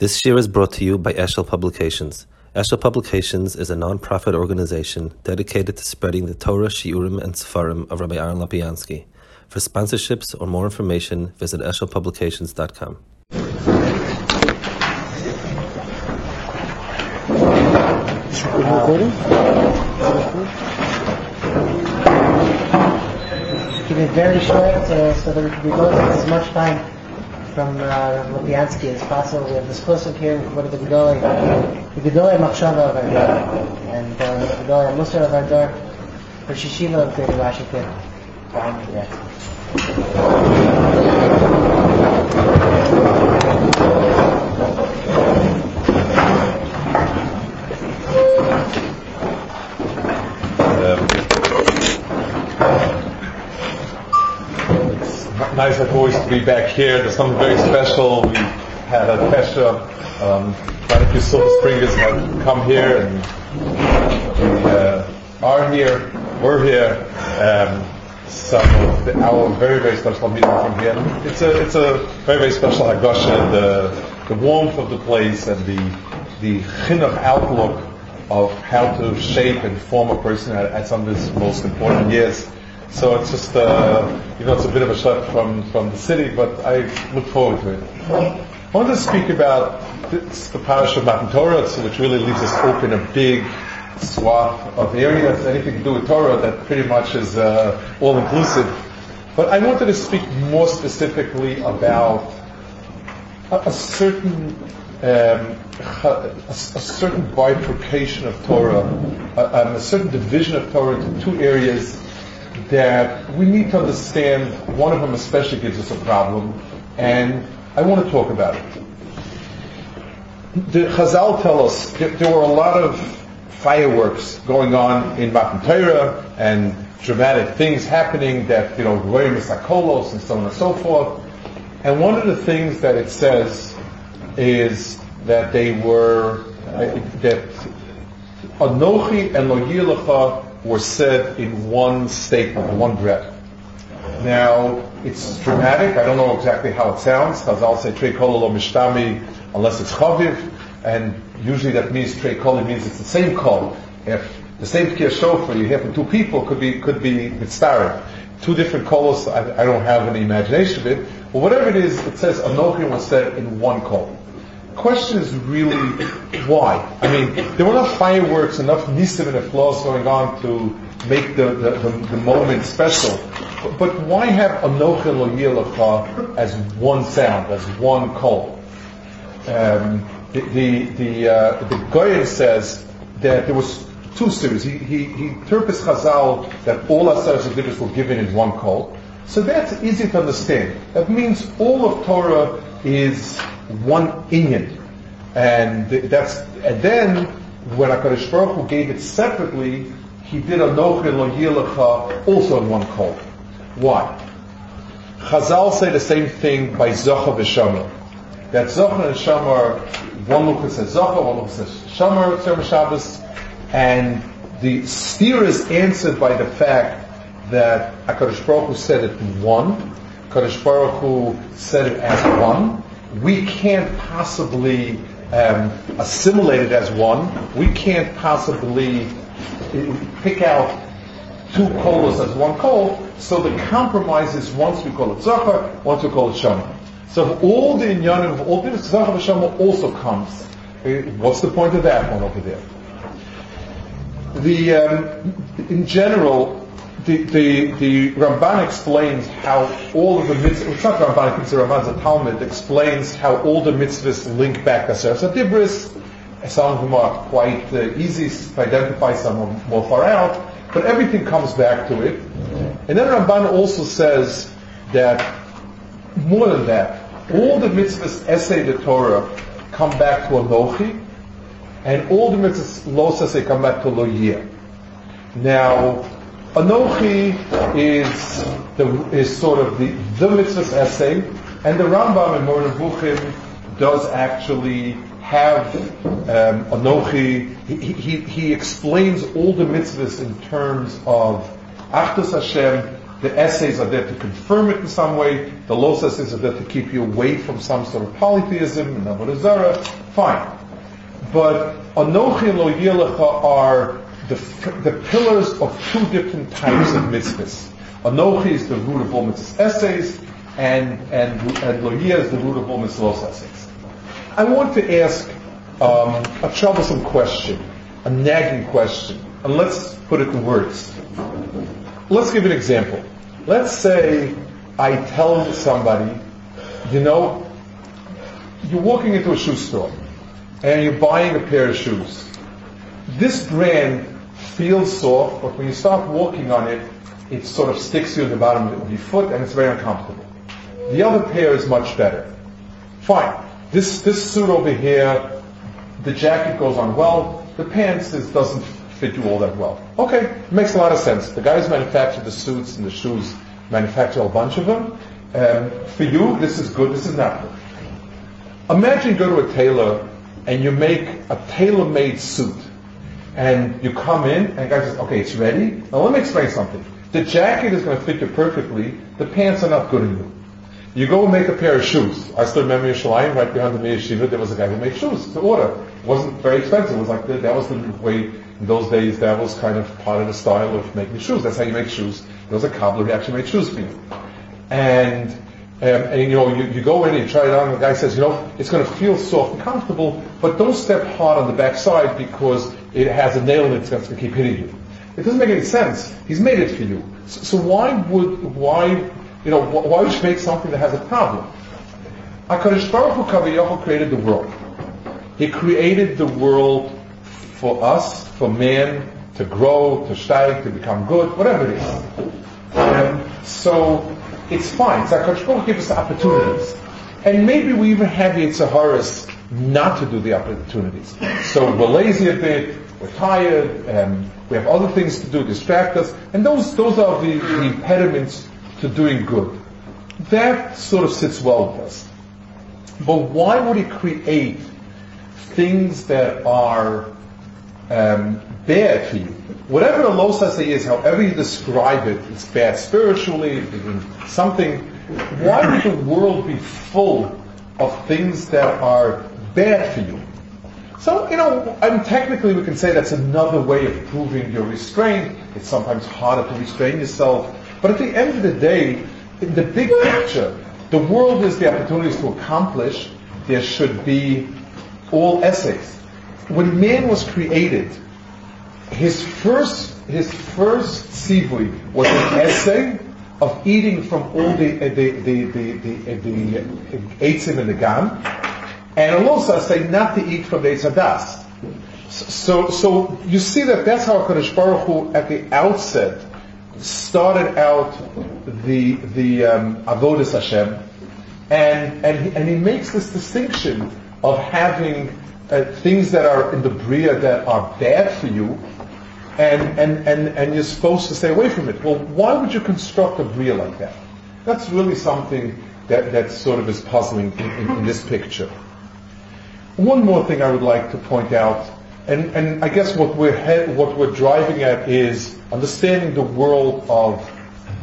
This year is brought to you by Eshel Publications. Eshel Publications is a non-profit organization dedicated to spreading the Torah, Shiurim, and Sefarim of Rabbi Aaron Lopiansky. For sponsorships or more information, visit eshelpublications.com. Keep it very short uh, so that we can be going as much time from uh, Lopiansky as possible. We have this close up here with the Gedolei, the Gedolei Machshava of our dor, and uh, the Gedolei Musar of our dor, Rosh Yeshiva of Greater Washington. Behind me. It's nice like always to be back here. There's something very special. We had a Pesha, um, quite a few Silver Springers have come here and we uh, are here, we're here. Um, some of the, our very, very special meeting from here. It's a, it's a very, very special Hagosha, the, the warmth of the place and the, the chinuch outlook of how to shape and form a person at, at some of his most important years. So it's just, uh, you know, it's a bit of a shot from, from the city, but I look forward to it. I wanted to speak about the parsha of Matan Torah, which really leaves us open a big swath of areas, anything to do with Torah that pretty much is uh, all inclusive. But I wanted to speak more specifically about a, a certain um, a, a certain bifurcation of Torah, a, um, a certain division of Torah into two areas that we need to understand. One of them especially gives us a problem, and I want to talk about it. The Chazal tell us that there were a lot of fireworks going on in Matan and dramatic things happening that, you know, Roy Misakolos and so on and so forth. And one of the things that it says is that they were, uh, that Anochi and Lo were said in one statement, one breath. Now, it's dramatic. I don't know exactly how it sounds. Chazal say Trei Kol Lo Mishtami unless it's Chaviv, and usually that means Trei Kol means it's the same call. If the same Tkir Shofar you hear from two people could be could be Mitzvah. Two different calls, I, I, don't have any imagination of it, but whatever it is, it says Anochi was said in one call. Question is really why? I mean, there were enough fireworks, enough nisim and applause going on to make the, the, the, the moment special. But, but why have Anochi Lo Yilecha as one sound, as one call? Um, the the the, uh, the says that there was two series. He he he interprets Chazal that all Asaras of were given in one call. So that's easy to understand. That means all of Torah is one inyan, and that's and then when Hakadosh Baruch Hu gave it separately, he did Anochi Lo Yilecha also in one call. Why? Chazal say the same thing by Zocha v'Shomer. That Zocha and Shomer, one look says Zocha, one look says Shomer, Tzerm Shabbos, and the steer is answered by the fact that HaKadosh Baruch Hu said it in one, HaKadosh Baruch Hu said it as one. We can't possibly um, assimilate it as one. We can't possibly pick out two kolos as one kol. So the compromise is once we call it Zohar, once we call it Shomer. So all the inyanim of all the Zohar Shomer also comes. What's the point of that one over there? The um, in general, the, the, the Ramban explains how all of the mitzvahs, it's not Ramban, it's the Ramban's Talmud, explains how all the mitzvahs link back to Asher Dibris. Some of them are quite uh, easy to identify, some are more far out, but everything comes back to it. And then Ramban also says that, more than that, all the mitzvahs essay the Torah come back to Anochi, and all the mitzvahs lo say come back to Lo. Now, Anochi is the, is sort of the, the mitzvahs essay, and the Rambam in Moreh Nevuchim does actually have um, Anochi. He, he, he explains all the mitzvahs in terms of Achdus Hashem, The essays are there to confirm it in some way. The los essays are there to keep you away from some sort of polytheism and Avodah. Fine. But Anochi and Lo Yelecha are the, the pillars of two different types of mitzvahs. Anochi is the root of all mitzvahs essays, and, and, and Lo is the root of all mitzvahs essays. I want to ask um, a troublesome question, a nagging question, and let's put it in words. Let's give an example. Let's say I tell somebody, you know, you're walking into a shoe store and you're buying a pair of shoes. This brand feels soft, but when you start walking on it, it sort of sticks you in the bottom of your foot and it's very uncomfortable. The other pair is much better. Fine. This, this suit over here, the jacket goes on well, the pants is, doesn't fit you all that well. Okay, it makes a lot of sense. The guys manufacture the suits and the shoes, manufacture a bunch of them. Um, for you, this is good, this is not good. Imagine you go to a tailor and you make a tailor-made suit. And you come in and the guy says, okay, it's ready. Now let me explain something. The jacket is going to fit you perfectly. The pants are not good enough. You go and make a pair of shoes. I still remember in Shalayim, right behind the Mir Yeshiva, there was a guy who made shoes to order. It wasn't very expensive. It was like the, that was the way in those days. That was kind of part of the style of making shoes. That's how you make shoes. There was a cobbler who actually made shoes for you. And um, and you know, you, you go in and you try it on, and the guy says, you know, it's going to feel soft and comfortable, but don't step hard on the back side because it has a nail in it going to keep hitting you. It doesn't make any sense. He's made it for you. So, so why would why you know why would you make something that has a problem? Hakadosh Baruch Hu Kavayochel created the world. He created the world for us, for man to grow, to steig, to become good, whatever it is. And so it's fine. So HaKadosh Baruch gives us opportunities. And maybe we even have the Yetzaharas not to do the opportunities. So we're lazy a bit, we're tired, um, we have other things to do, distract us, and those, those are the, the impediments to doing good. That sort of sits well with us. But why would it create things that are um, bad for you? whatever the losase is, however you describe it, it's bad spiritually, something. Why would the world be full of things that are bad for you? So, you know, and technically we can say that's another way of proving your restraint. It's sometimes harder to restrain yourself. But at the end of the day, in the big picture, the world is the opportunities to accomplish. There should be all essays. When man was created, his first his first sivui was an essay of eating from all the the the the the, the, the in the gan, and also say not to eat from the eitzadas. So so you see that that's how Hakadosh Baruch Hu at the outset started out the the um, avodas Hashem, and and he, and he makes this distinction of having uh, things that are in the bria that are bad for you and, and, and, and you're supposed to stay away from it. Well, why would you construct a bria like that? That's really something that, that sort of is puzzling in, in, in this picture. One more thing I would like to point out, and, and I guess what we're, he- what we're driving at is understanding the world of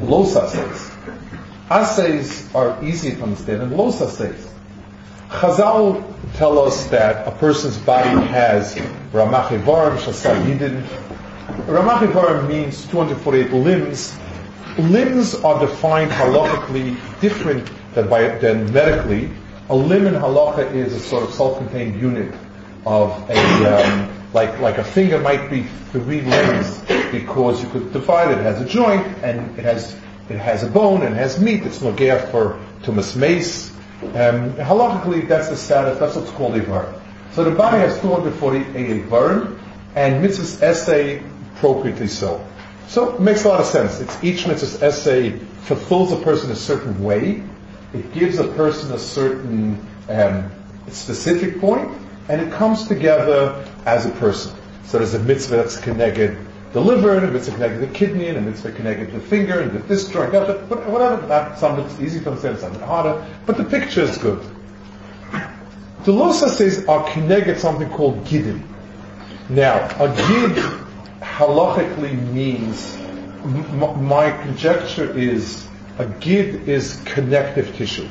los assays. Assays are easy to understand, and los assays. Chazal tell us that a person's body has ramach ivarim, shasar yidin, Ramach Ivarim means 248 limbs. Limbs are defined halachically different than, by, than medically. A limb in halacha is a sort of self-contained unit of a, um, like, like a finger might be three limbs because you could divide it. It has a joint and it has, it has a bone and it has meat. It's nogea for tumas meis. Um, halachically, that's the status, that's what's called Ivar. So the body has 248 Ivarim, and mitzvah's essay appropriately so. So it makes a lot of sense. It's each mitzvah's essay fulfills a person a certain way. It gives a person a certain um, specific point, and it comes together as a person. So there's a mitzvah that's connected the liver, and a mitzvah connected the kidney, and a mitzvah connected the finger, and the this joint, that, whatever. That, some it's easy to understand, some harder, but the picture is good. The Losa says are connected something called gidim. Now, a gid halachically means m- my conjecture is a gid is connective tissue.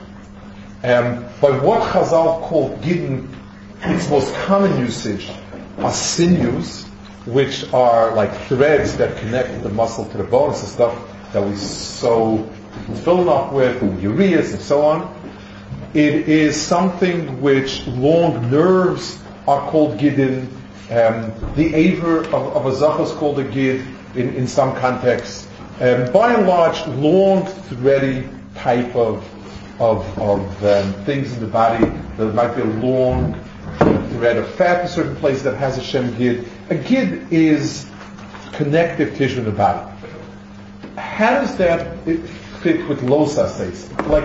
Um, by what Chazal called gidden, its most common usage are sinews, which are like threads that connect the muscle to the bones and stuff that we sew filling up with, and ureas and so on. It is something which long nerves are called gidin. Um, the aver of, of a zach is called a gid in, in some contexts. Um, by and large, long, thready type of of, of um, things in the body. There might be a long thread of fat in a certain place that has a shem gid. A gid is connective tissue in the body. How does that fit with losas? Like,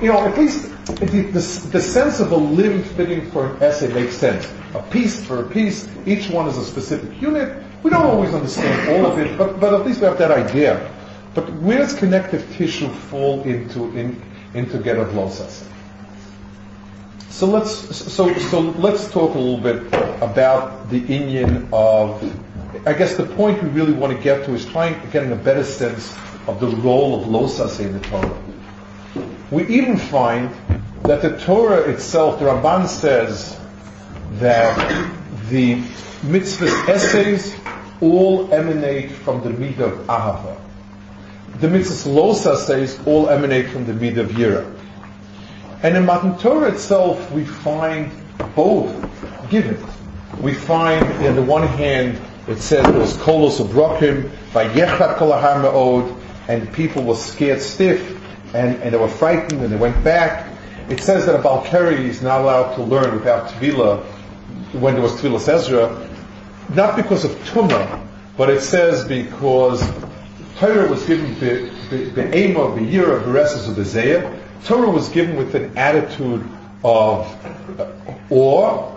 you know, at least the, the, the, sense of a limb fitting for an essay makes sense. A piece for a piece, each one is a specific unit. We don't always understand all of it, but, but at least we have that idea. But where does connective tissue fall into in, into get of losas? So let's so so let's talk a little bit about the inyan of. I guess the point we really want to get to is trying to getting a better sense of the role of losas in the Torah. We even find that the Torah itself, the Ramban says that the mitzvah essays all emanate from the midah of ahava. The mitzvah losa says all emanate from the midah of yira. And in Matan Torah itself, we find both given. We find, on the one hand, it says it was kolos abrokim by yechat kol ma'od, and people were scared stiff, and, and they were frightened, and they went back. It says that a Balkari is not allowed to learn without Tvila when there was Tvila Ezra, not because of Tumah, but it says because Torah was given the, the, the aim of the year of the rest of Zayah, Torah was given with an attitude of uh, awe,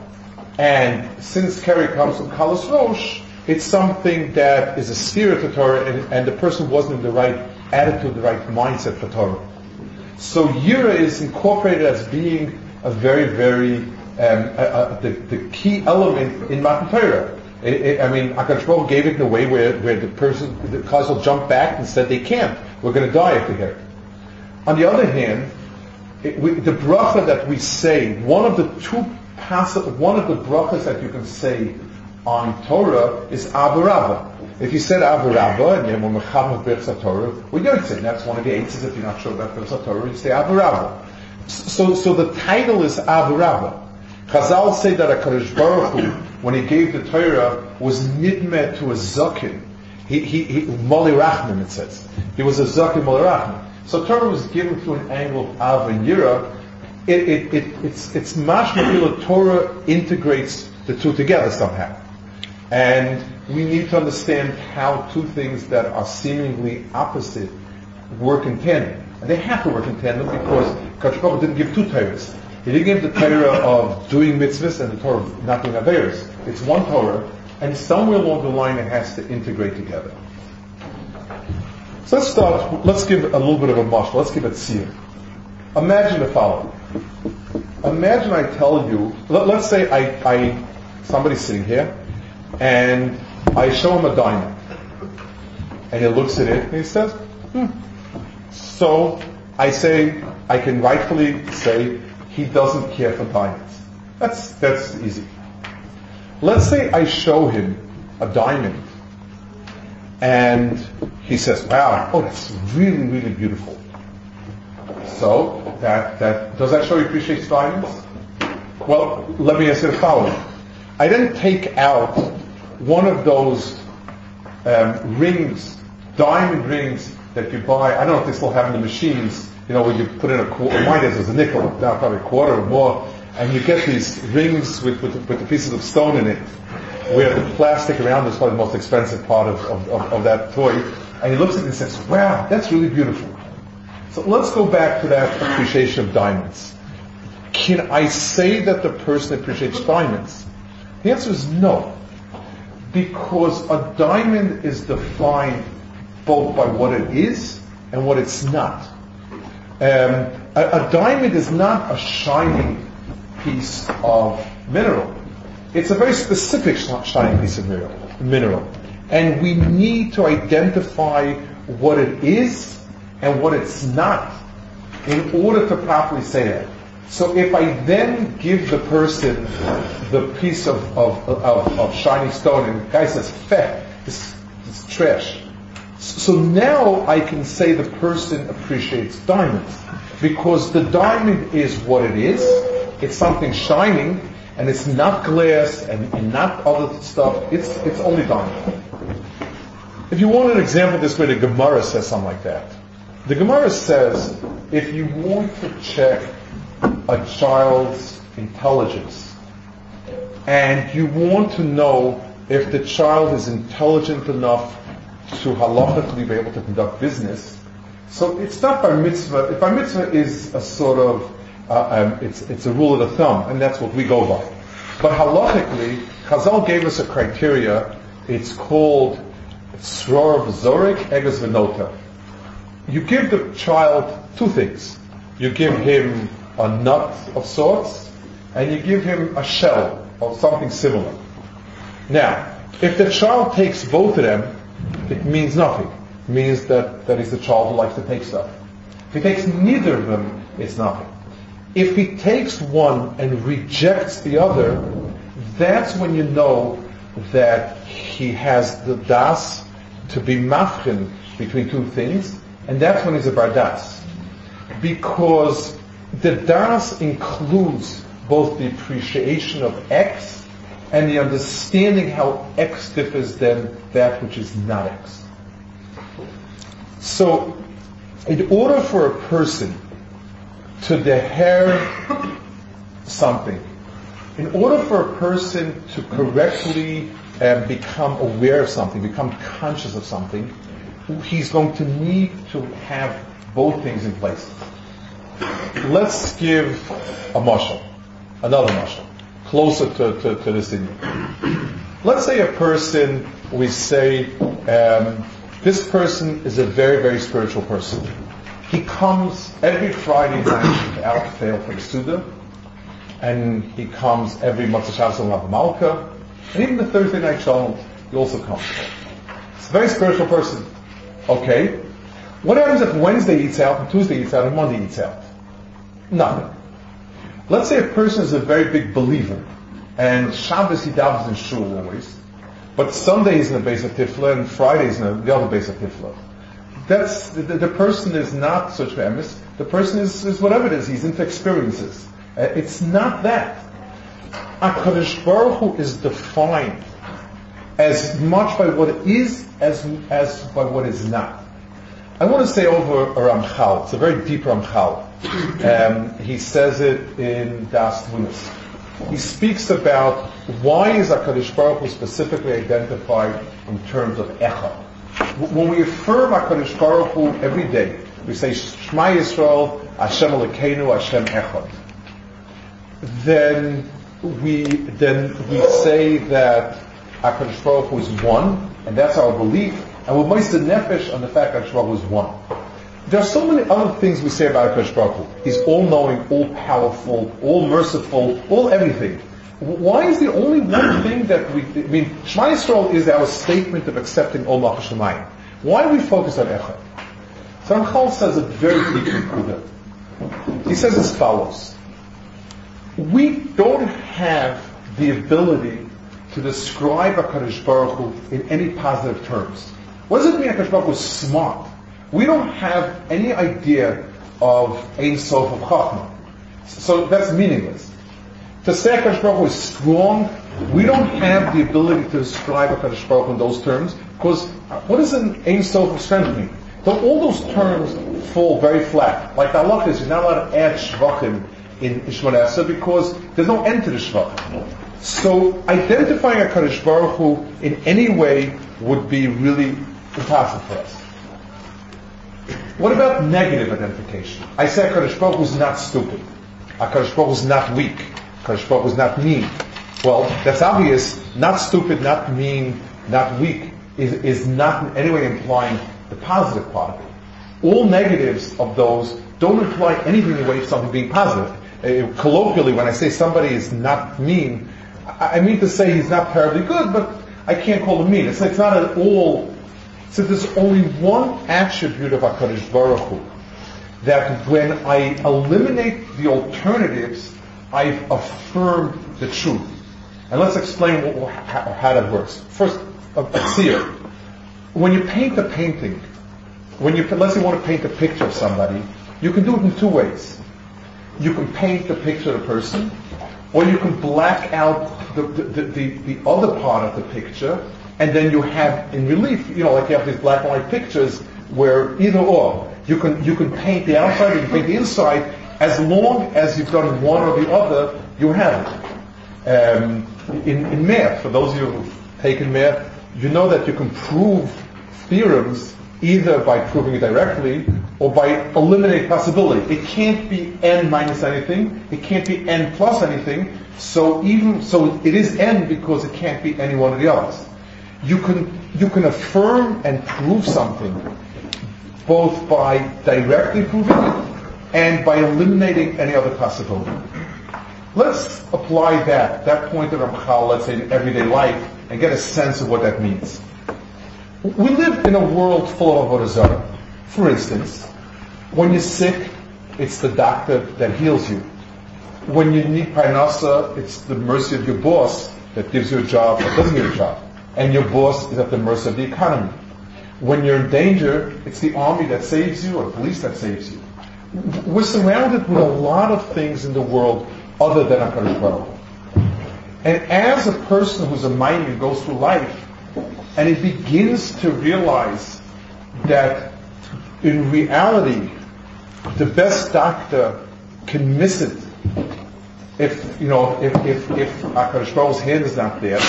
and since Keri comes from Kalas Rosh, it's something that is a spirit to Torah, and, and, the person wasn't in the right attitude, the right mindset for Torah. So Yira is incorporated as being a very, very um, a, a, the, the, key element in Matan Torah. I mean, Akash Baruch gave it in a way where, where the person, the will jumped back and said they can't. We're going to die if we hear it. On the other hand, it, we, the bracha that we say, one of the two passive, one of the brachas that you can say on Torah is Ahava Rabbah. If you said Ahava Rabbah and you're Mecham of Torah, well, you're saying that's one of the eights if you're not sure about Birchas Torah, you say Ahava Rabbah. So, so the title is Ahava Rabbah. Chazal say that a Kadosh Baruch Hu, when he gave the Torah, was nidmet to a zakin. He, he, he, Moli Rachman, it says. He was a zakin Moli Rachman. So Torah was given through an angle of Av and Yira. It, it, it, it's it's mashma Torah integrates the two together somehow. And we need to understand how two things that are seemingly opposite work in tandem. And they have to work in tandem because Kachkov didn't give two Torahs. He didn't give the Torah of doing mitzvahs and the Torah of not doing Averis. It's one Torah, and somewhere along the line it has to integrate together. So let's start, let's give a little bit of a mush. Let's give it seer. Imagine the following. Imagine I tell you, let, us say I, I, somebody's sitting here, and I show him a diamond. And he looks at it and he says, hmm. So I say, I can rightfully say, he doesn't care for diamonds. That's, that's easy. Let's say I show him a diamond and he says, wow, oh, that's really, really beautiful. So, that, that, does that show he appreciates diamonds? Well, let me ask answer the following. I then take out one of those um, rings, diamond rings that you buy. I don't know if they still have in the machines, you know, when you put in a quarter, mine is a nickel, now probably a quarter or more, and you get these rings with, with, with the pieces of stone in it where the plastic around is probably the most expensive part of, of, of, of that toy. And he looks at it and says, wow, that's really beautiful. So let's go back to that appreciation of diamonds. Can I say that the person appreciates diamonds? The answer is no. Because a diamond is defined both by what it is and what it's not. Um, a, a diamond is not a shining piece of mineral. It's a very specific shining piece of mineral. mineral. And we need to identify what it is and what it's not in order to properly say that. So if I then give the person the piece of, of, of, of shiny stone and the guy says, feh, this, this is trash. So now I can say the person appreciates diamonds because the diamond is what it is. It's something shining and it's not glass and, and not other stuff. It's, it's only diamond. If you want an example this way, the Gemara says something like that. The Gemara says, if you want to check a child's intelligence and you want to know if the child is intelligent enough to halachically be able to conduct business, so it's not bar mitzvah. Bar mitzvah is a sort of, uh, um, it's, it's a rule of the thumb, and that's what we go by. But halachically, Chazal gave us a criteria. It's called Sror Zorik Eges Venota. You give the child two things. You give him a nut of sorts, and you give him a shell of something similar. Now, if the child takes both of them, it means nothing. It means that that is a child who likes to take stuff. If he takes neither of them, it's nothing. If he takes one and rejects the other, that's when you know that he has the das to be mafkin between two things, and that's when he's a bardas. Because the das includes both the appreciation of X and the understanding how X differs than that which is not X. So, in order for a person to deher something, in order for a person to correctly um, become aware of something, become conscious of something, he's going to need to have both things in place. Let's give a mashal, another mashal, closer to, to, to this thing. Let's say a person, we say, um, this person is a very, very spiritual person. He comes every Friday night without fail for the Suda, and he comes every Motzei Shabbos on Malka, and even the Thursday night Shalom, he also comes. It's a very spiritual person. Okay. What happens if Wednesday eats out, and Tuesday eats out, and Monday eats out? Nothing. Let's say a person is a very big believer, and Shabbos he davens in shul always, but Sunday he's in the base of Tifla, and Friday he's in the other base of Tifla. That's the, the, person is not such emes. The person is, is whatever it is. He's into experiences. Uh, it's not that. Hakadosh Baruch Hu is defined as much by what is as as by what is not. I want to say over a Ramchal. It's a very deep Ramchal. Um, he says it in Daas Tevunos. He speaks about why is HaKadosh Baruch Hu specifically identified in terms of Echad. When we affirm HaKadosh Baruch Hu every day, we say Shema Yisrael, Hashem Elokeinu, Hashem Echad. Then we then we say that HaKadosh Baruch Hu is one, and that's our belief, and we're most nefesh on the fact that HaKadosh was one. There are so many other things we say about HaKadosh Baruch Hu. He's all-knowing, all-powerful, all-merciful, all everything. Why is the only one thing that we, I mean, Shema Yisrael is our statement of accepting Ol Malchus. Why do we focus on Echad? So Ramchal says it very deeply He says as follows. We don't have the ability to describe HaKadosh Baruch Hu in any positive terms. What does it mean HaKadosh Baruch is smart? We don't have any idea of Ein Sof of Chachma. So that's meaningless. To say HaKadosh Baruch is strong, we don't have the ability to describe HaKadosh Baruch in those terms, because what does an Ein Sof of strength mean? So all those terms fall very flat. Like the Allah is, you're not allowed to add Shvachim in Ishmael because there's no end to the Shvachim. So identifying a Kaddish Baruch Hu in any way would be really impossible for us. What about negative identification? I say Kaddish Baruch is not stupid. Kaddish Baruch is not weak. Kaddish Baruch is not mean. Well, that's obvious. Not stupid, not mean, not weak is, is not in any way implying the positive part of it. All negatives of those don't imply anything in the way of something being positive. Uh, colloquially, when I say somebody is not mean, I mean to say he's not terribly good, but I can't call him mean. It's, it's not at all. So there's only one attribute of HaKadosh Baruch Hu, that when I eliminate the alternatives, I've affirmed the truth. And let's explain what, how, how, that works. First, a, a seer. When you paint a painting, when you, let's say you want to paint a picture of somebody, you can do it in two ways. You can paint the picture of the person, or you can black out the, the, the, the, other part of the picture, and then you have in relief, you know, like you have these black and white pictures where either or, you can, you can paint the outside, or you can paint the inside, as long as you've done one or the other, you have it. Um, in, in math, for those of you who've taken math, you know that you can prove theorems either by proving it directly or by eliminating possibility. It can't be n minus anything. It can't be n plus anything. So even so, it is n because it can't be any one of the others. You can you can affirm and prove something both by directly proving it and by eliminating any other possibility. Let's apply that that point of Ramchal, let's say, in everyday life, and get a sense of what that means. We live in a world full of avodah. For instance, when you're sick, it's the doctor that heals you. When you need parnasa, it's the mercy of your boss that gives you a job or doesn't give you a job. And your boss is at the mercy of the economy. When you're in danger, it's the army that saves you or police that saves you. We're surrounded with a lot of things in the world other than HaKadosh And as a person who's a mighty goes through life, and he begins to realize that in reality, the best doctor can miss it if, you know, if, if, if Akash Baruch's hand is not there.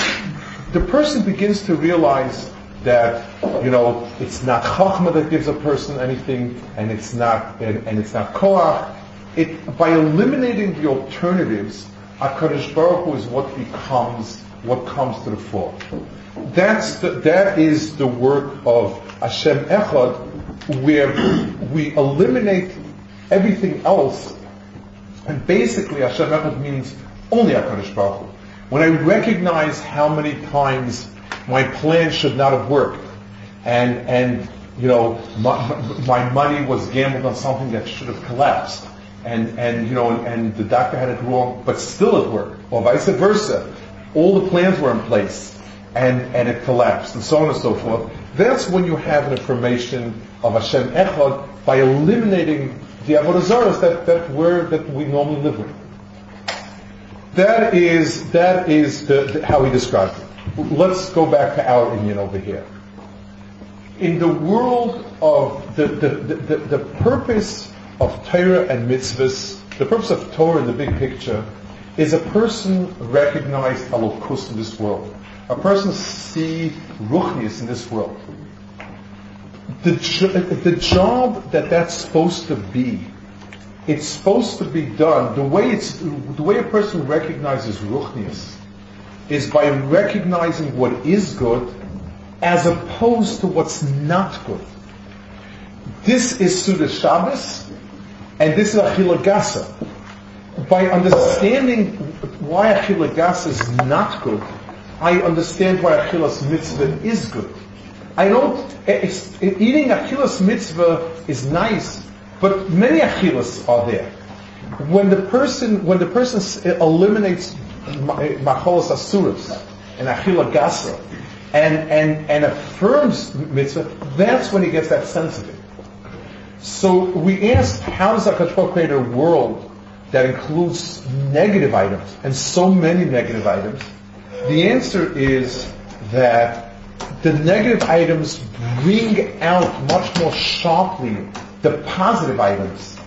The person begins to realize that, you know, it's not Chachma that gives a person anything, and it's not, and, and it's not Koach. It, by eliminating the alternatives, HaKadosh Baruch Hu is what becomes, what comes to the fore. That's the, that is the work of Hashem Echad, where we eliminate everything else, and basically Hashem Echad means only HaKadosh Baruch Hu. When I recognize how many times my plan should not have worked, and and you know my, my money was gambled on something that should have collapsed, and and you know and, the doctor had it wrong, but still it worked, or vice versa. All the plans were in place, and, and it collapsed, and so on and so forth. That's when you have an affirmation of Hashem Echad by eliminating the avodah that that word that we normally live with. That is that is the, how he described it. Let's go back to our inyan over here. In the world of the the, the, the purpose of Torah and mitzvahs, the purpose of Torah in the big picture is a person recognize Elokus in this world a person see ruchnius in this world. The, the job that that's supposed to be, it's supposed to be done, the way it's, the way a person recognizes ruchnius is by recognizing what is good as opposed to what's not good. This is Suda Shabbos, and this is Achila Gasa. By understanding why Achila Gasa is not good, I understand why Achilas mitzvah is good. I don't, eating Achilas mitzvah is nice, but many Achilas are there. When the person, when the person eliminates eh, macholas asuras and achila gasa, and, and, and affirms mitzvah, that's when he gets that sense of it. So we ask, how does HaKadosh create a world that includes negative items, and so many negative items, the answer is that the negative items bring out much more sharply the positive items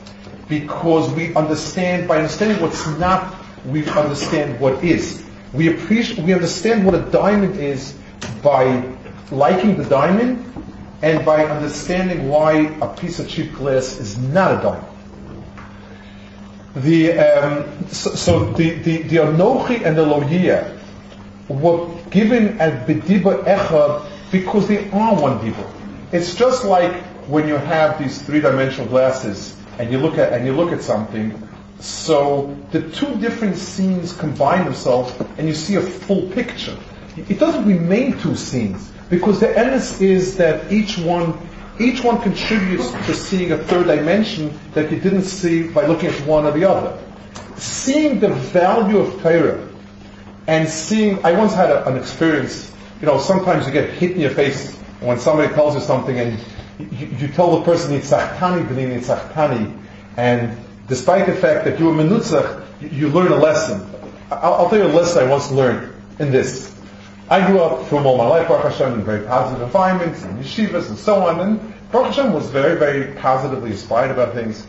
because we understand, by understanding what's not, we understand what is. We appreciate, we understand what a diamond is by liking the diamond and by understanding why a piece of cheap glass is not a diamond. The, um, so, so, the, the, the Anochi and the Loyia were given as bediba echad because they are one diba. It's just like when you have these three-dimensional glasses and you look at and you look at something. So the two different scenes combine themselves, and you see a full picture. it doesn't remain two scenes because the emes is that each one each one contributes to seeing a third dimension that you didn't see by looking at one or the other. Seeing the value of Torah and seeing, I once had a, an experience, you know, sometimes you get hit in your face when somebody tells you something and you, you tell the person Nitzachtani b'ni Nitzachtani and despite the fact that you were Menutzach, you, you learn a lesson. I'll, I'll, tell you a lesson I once learned in this. I grew up from all my life, Baruch Hashem, in very positive environments, in yeshivas and so on, and Baruch Hashem was very, very positively inspired about things.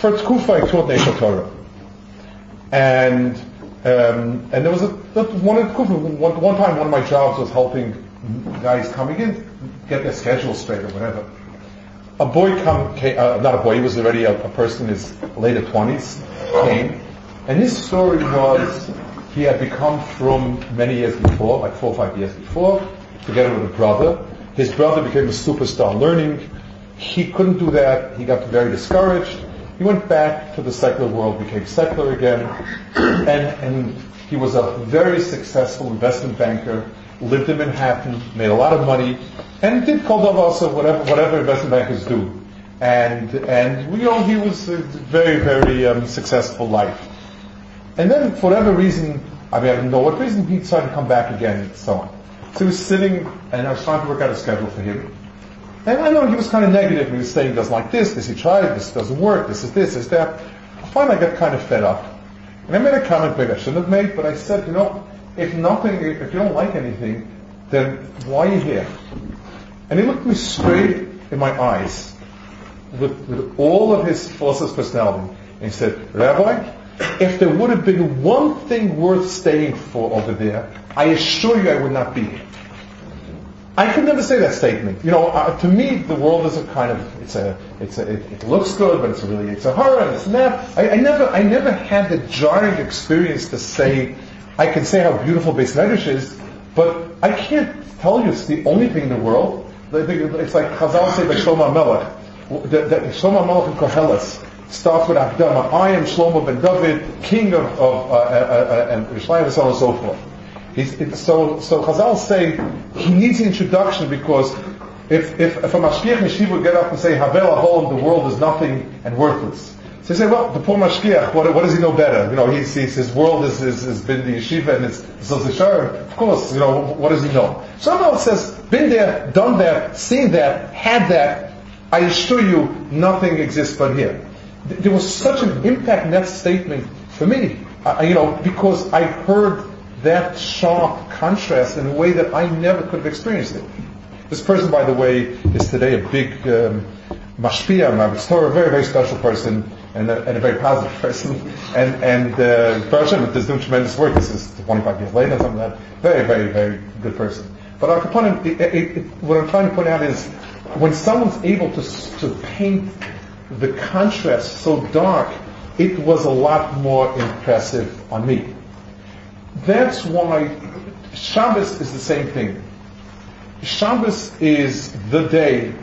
For Tkufa, I taught Neshel Torah. And, um, and there was a, one one, one time one of my jobs was helping guys coming in get their schedule straight or whatever. A boy come, came, uh, not a boy, he was already a, a person in his later 20s, came, and his story was he had become from many years before, like four or five years before, together with a brother. His brother became a superstar learning. He couldn't do that. He got very discouraged. He went back to the secular world, became secular again, and, and he was a very successful investment banker, lived in Manhattan, made a lot of money, and did called also whatever, whatever investment bankers do. And, and, you know, he was a very, very um, successful life. And then, for whatever reason, I mean, I don't know what reason, he decided to come back again and so on. So he was sitting, and I was trying to work out a schedule for him. And I know he was kind of negative. He was saying, he doesn't like this, this he tried, this doesn't work, this is this, is that. I finally, I got kind of fed up. And I made a comment maybe I shouldn't have made, but I said, you know, if nothing, if you don't like anything, then why are you here? And he looked me straight in my eyes with, with all of his philosopher's personality. And he said, Rabbi, if there would have been one thing worth staying for over there, I assure you I would not be here. I could never say that statement. You know, uh, to me, the world is a kind of, it's a, it's a, it, it looks good, but it's really, it's a horror, it's not. I, I never, I never had the jarring experience to say, I can say how beautiful Beis Medrash is, but I can't tell you it's the only thing in the world. It's like Chazal say by Shlomo Melech, that, that Shlomo Melech in Koheles starts with Akdama. I am Shlomo ben David, king of, of uh, uh, uh, and Yerushalayim, and so on and so forth. So, so Chazal say he needs an introduction because if, if, if a Mashgiach Yeshiva would get up and say, Havel Ahol, the world is nothing and worthless. So you say, well, the poor Mashgiach, what, what does he know better? You know, he sees his world is, is, has been the yeshiva and it's Zosishar. Of course, you know, what does he know? Somehow it says, been there, done that, seen that, had that. I assure you, nothing exists but here. There was such an impact in that statement for me, I, you know, because I heard that sharp contrast in a way that I never could have experienced it. This person, by the way, is today a big um, mashpia, a very, very special person and a, and a very positive person. And, and uh, Baruch is doing tremendous work. This is 25 years later, something like that. Very, very, very good person. But our component, it, it, it, what I'm trying to point out is when someone's able to, to paint the contrast so dark, it was a lot more impressive on me. That's why Shabbos is the same thing. Shabbos is the day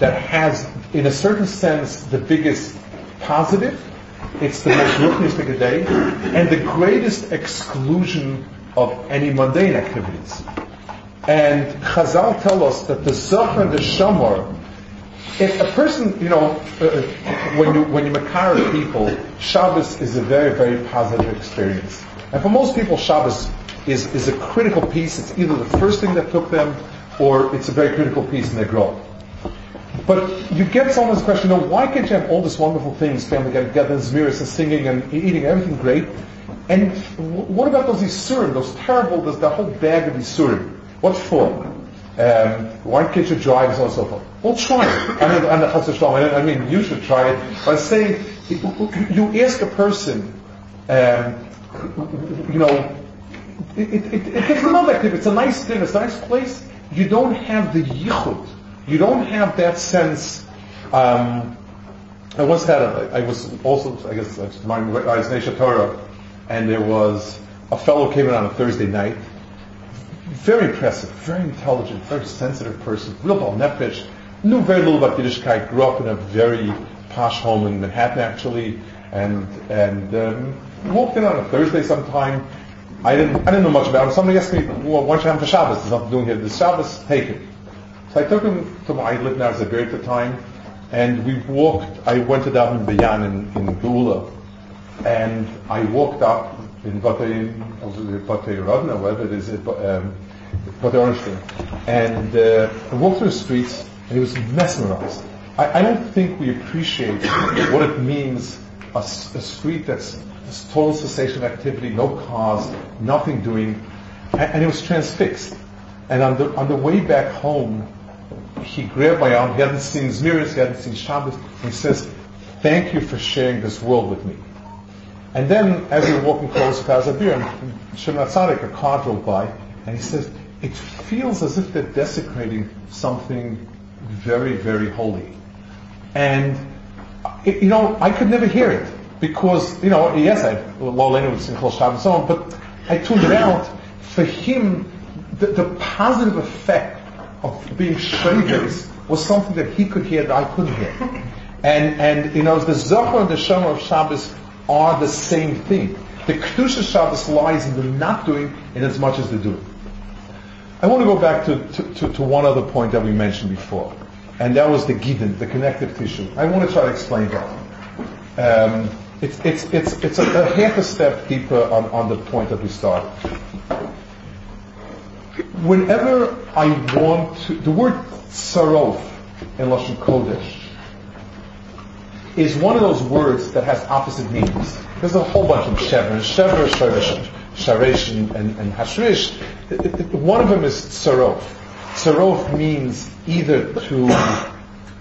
that has, in a certain sense, the biggest positive. It's the most ruchnistic day, and the greatest exclusion of any mundane activities. And Chazal tell us that the Zachar and the Shamar, if a person, you know, uh, uh when you when you makar people, Shabbos is a very very positive experience. And for most people, Shabbos is, is a critical piece. It's either the first thing that took them, or it's a very critical piece in their growth. But you get someone's question, you know, why can't you have all these wonderful things, family getting together, Zmiris and singing and eating, everything great? And what about those Isurim, those terrible, there's the whole bag of Isurim? What for? Um, why can't you drive and so and so forth? Well, try it. I mean, I mean, you should try it. But saying, you ask a person, um, you know, it, it, it, it's not active. It's a nice thing. It's a nice place. You don't have the yichud. You don't have that sense. Um, I once had a, I was also, I guess, I was Torah, and there was a fellow came in on a Thursday night. Very impressive, very intelligent, very sensitive person, real bal nefesh, knew very little about Yiddishkeit, grew up in a very posh home in Manhattan actually, and, and um, walked in on a Thursday sometime, I didn't, I didn't know much about him. Somebody asked me, well, why don't you have him for Shabbos? There's nothing doing here. The Shabbos, take. So I took him to my, I lived now as a beard at the time, and we walked, I went to Davin Bayan in, in Geula, and I walked up in Batei, Batei Radna, whatever it is, um, Batei Ornstein, and uh, I walked through the streets, and he was mesmerized. I, I don't think we appreciate what it means, a, a street that's total cessation of activity, no cars, nothing doing, and, and he was transfixed. And on the, on the way back home, he grabbed my arm. He hadn't seen Zmiris, he hadn't seen Shabbos. He says, thank you for sharing this world with me. And then, as we were walking close to Azabir, Shimon Tzadik, a car drove by, and he says, it feels as if they're desecrating something very, very holy. And, it, you know, I could never hear it because, you know, yes, I, Lolena was Simchol Shabbos and so on, but I tuned it out. For him, the, the positive effect of being shredders was something that he could hear that I couldn't hear. And, and, you know, the Zachor and the Shamor of Shabbos are the same thing. The Kedusha Shabbos lies in the not doing in as much as the doing. I want to go back to, to, to, to one other point that we mentioned before, and that was the Gidim, the connective tissue. I want to try to explain that. Um, it's, it's, it's, it's a, a, half a step deeper on, on the point that we started. Whenever I want to, the word sarof in Lashon Kodesh is one of those words that has opposite meanings. There's a whole bunch of shever, shever, sharish, sharish, and, and, and hashrish. One of them is sarof. Sarof means either to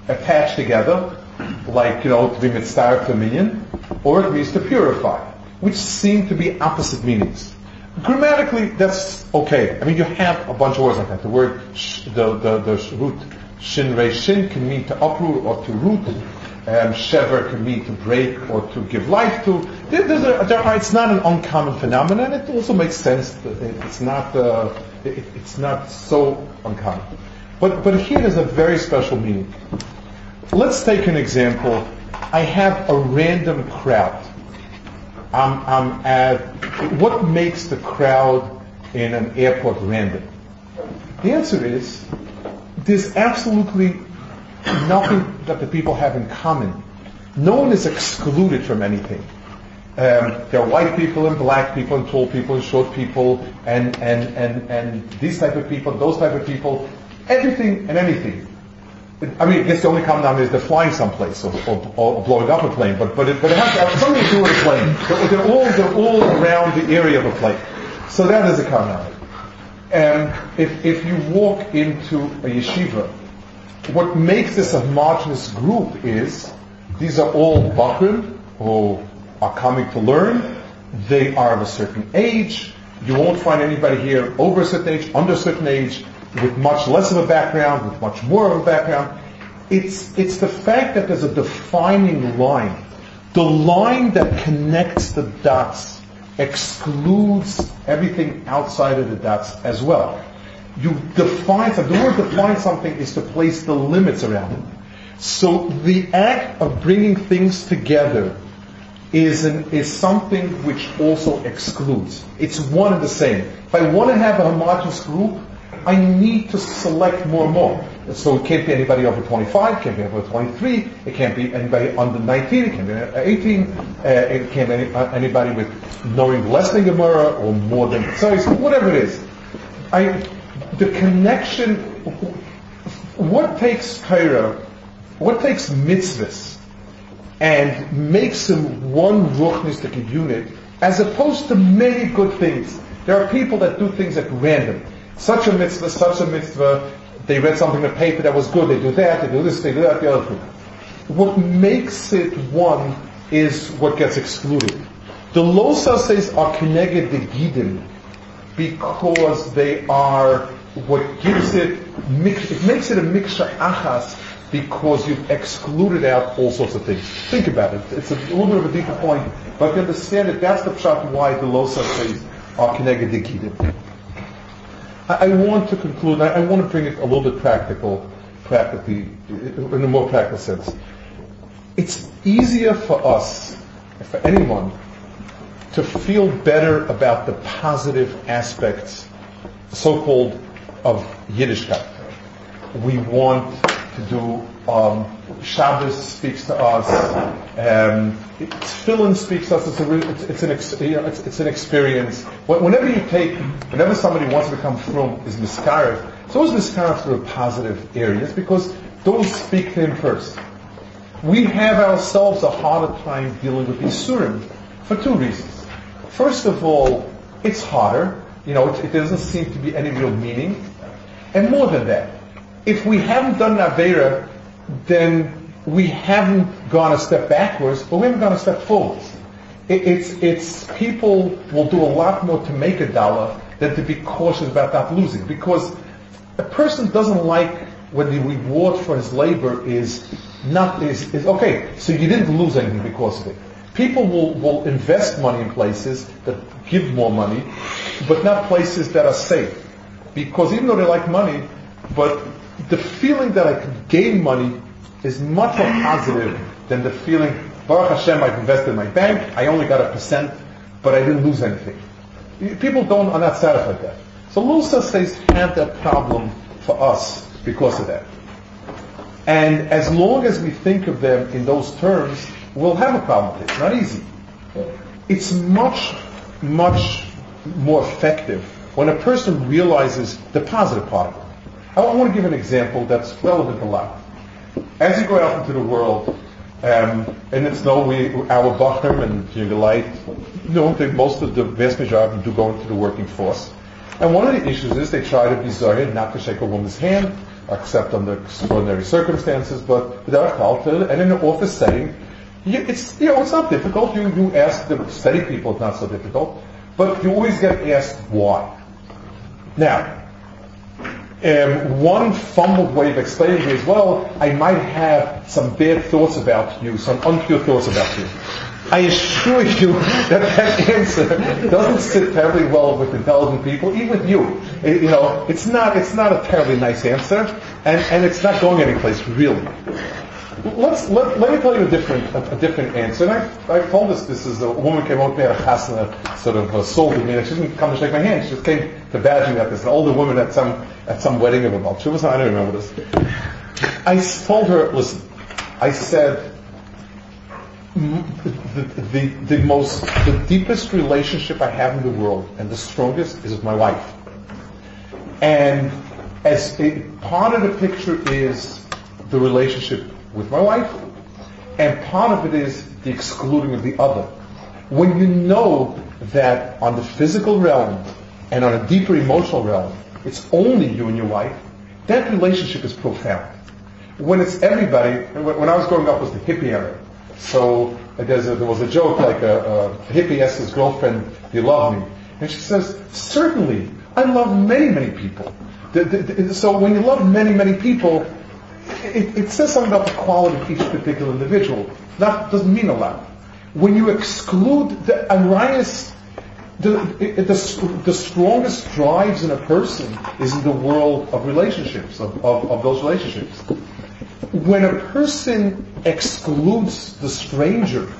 attach together, like, you know, to be mitzvah to minyan, or it means to purify, which seem to be opposite meanings. Grammatically, that's okay. I mean, you have a bunch of words like that. The word, sh, the, the, the root shin re shin can mean to uproot or to root. Um, shever can mean to break or to give life to. There, there it's not an uncommon phenomenon. It also makes sense. It's not, uh, it, it's not so uncommon. But, but here there's a very special meaning. Let's take an example I have a random crowd. I'm, I'm at, what makes the crowd in an airport random? The answer is, there's absolutely nothing that the people have in common. No one is excluded from anything. Um, there are white people and black people and tall people and short people and, and, and, and these type of people, those type of people, everything and anything. I mean, I guess the only common denominator is they're flying someplace or, or, or, blowing up a plane, but but it, but it has to have something to do with a plane. They're, they're, all they're all around the area of a plane. So that is a common denominator. And if if you walk into a yeshiva, what makes this a homogenous group is these are all bochurim who are coming to learn. They are of a certain age. You won't find anybody here over a certain age, under a certain age with much less of a background, with much more of a background. It's, it's the fact that there's a defining line. The line that connects the dots excludes everything outside of the dots as well. You define something. The word define something is to place the limits around it. So the act of bringing things together is, an, is something which also excludes. It's one and the same. If I want to have a homogeneous group, I need to select more and more. So it can't be anybody over 25, it can't be over 23, it can't be anybody under 19, it can't be 18, uh, it can't be any, uh, anybody with knowing less than Gemara or more than so whatever it is. I, the connection, what takes Torah, what takes mitzvahs, and makes them one ruchnistic unit, as opposed to many good things. There are people that do things at random such a mitzvah, such a mitzvah, they read something in the paper that was good, they do that, they do this, they do that, the other thing. What makes it one is what gets excluded. The lo sa'asehs are connected the gidim because they are what gives it, it makes it a mixture achas because you've excluded out all sorts of things. Think about it. It's a little bit of a deeper point, but you understand that that's the pshat why the lo sa'asehs are connected. I, want to conclude, I, I, want to bring it a little bit practical, practically, in a more practical sense. It's easier for us, for anyone, to feel better about the positive aspects, so-called, of Yiddishkeit. We want to do, um, Shabbos speaks to us, um, Tefillin speaks to us, it's, a, it's, it's an, ex, you know, it's, it's, an experience. Whenever you take, whenever somebody wants to become frum, is miskarif, it's always miskarif through positive areas because those speak to him first. We have ourselves a harder time dealing with Isurim for two reasons. First of all, it's harder. You know, it, it doesn't seem to be any real meaning. And more than that, if we haven't done Avera, then we haven't gone a step backwards, but we haven't gone a step forwards. It, it's, it's, people will do a lot more to make a dollar than to be cautious about not losing. Because a person doesn't like when the reward for his labor is not, is, is okay, so you didn't lose anything because of it. People will, will invest money in places that give more money, but not places that are safe. Because even though they like money, but the feeling that I could gain money is much more positive than the feeling, Baruch Hashem, I've invested in my bank, I only got a percent, but I didn't lose anything. People don't are not satisfied with that. So Lo sa'asehs have that problem for us because of that. And as long as we think of them in those terms, we'll have a problem with it. It's not easy. It's much, much more effective when a person realizes the positive part of it. I want to give an example that's relevant to life. As you go out into the world, um, and it's no, we, our Bachram and Light, you know, most of the vast majority do go into the working force. And one of the issues is they try to be Zohir, not to shake a woman's hand, except under extraordinary circumstances, but without culture, and in an office setting, you, it's, you know, it's not difficult. You, you ask the steady people, it's not so difficult, but you always get asked why. Now, um, one fumbled way of explaining is, well, I might have some bad thoughts about you, some unpure thoughts about you. I assure you that that answer doesn't sit terribly well with intelligent people, even with you. It, you know, it's not, it's not a terribly nice answer, and, and it's not going anyplace, really. Let's, let, let me tell you a different, a, a different answer. And I, I told this, this is a woman came up to me at a chasna, sort of assaulted me, she didn't come to shake my hand, she just came to badge me at this, an older woman at some, at some wedding of a Balchuvas, I don't remember this. I told her, listen, I said, the, the, the most, the deepest relationship I have in the world, and the strongest, is with my wife. And as a, part of the picture is the relationship with my wife, and part of it is the excluding of the other. When you know that on the physical realm and on a deeper emotional realm, it's only you and your wife, that relationship is profound. When it's everybody, when I was growing up, was the hippie era. So a, there was a joke like uh, uh, a, a hippie asks his girlfriend, "Do you love me?" And she says, "Certainly, I love many, many people." The, the, the, so when you love many, many people, it, it, says something about the quality of each particular individual. That doesn't mean a lot. When you exclude the arayos, the, the, the, strongest drives in a person is in the world of relationships, of, of, of those relationships when a person excludes the stranger,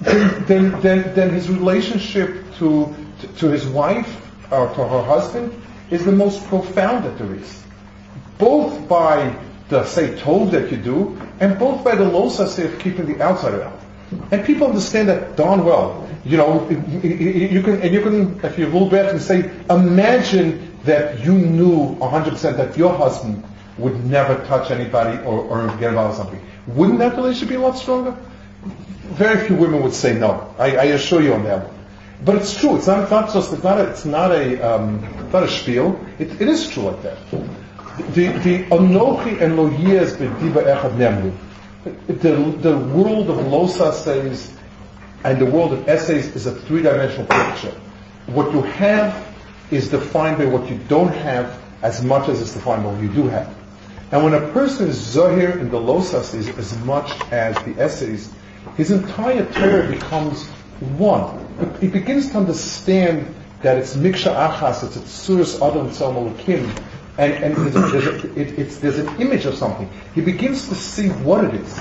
then, then, then, then his relationship to, to, to, his wife or to her husband is the most profound that there is. Both by the say tov that you do, and both by the losa say of keeping the outsider out. And people understand that darn well. You know, you can, and you can, if you will back and say, imagine that you knew 100% that your husband would never touch anybody or, or get involved in something. Wouldn't that relationship be a lot stronger? Very few women would say no. I, I assure you on that one. But it's true. It's not, it's not just. It's not a. It's not a. Um, not a spiel. It, it is true like that. The anochi and lo echad nemru. The the world of lo sa'asehs, and the world of asehs is a three-dimensional picture. What you have is defined by what you don't have as much as it's defined by what you do have. And when a person is Zohir in the Losas as much as the asehs, his entire Torah becomes one. He begins to understand that it's Miksha Achas, it's Tsuris Adam Tzalmalakim, and, and there's, a, there's, a, it, there's an image of something. He begins to see what it is.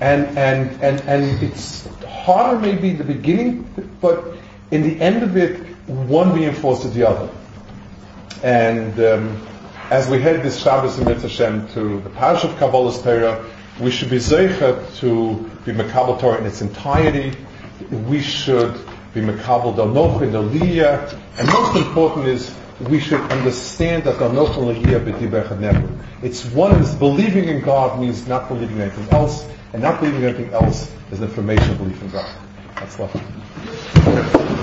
And, and, and, and it's harder maybe in the beginning, but in the end of it, one reinforces the other. And um, as we head this Shabbos in Hashem to the parsha of Kabbalas Torah, we should be zeichet to be Makabal Torah in its entirety. We should be Makabal Dalnoch in the Liyah. And most important is we should understand that. It's one is believing in God means not believing in anything else, and not believing in anything else is an information of belief in God. That's left.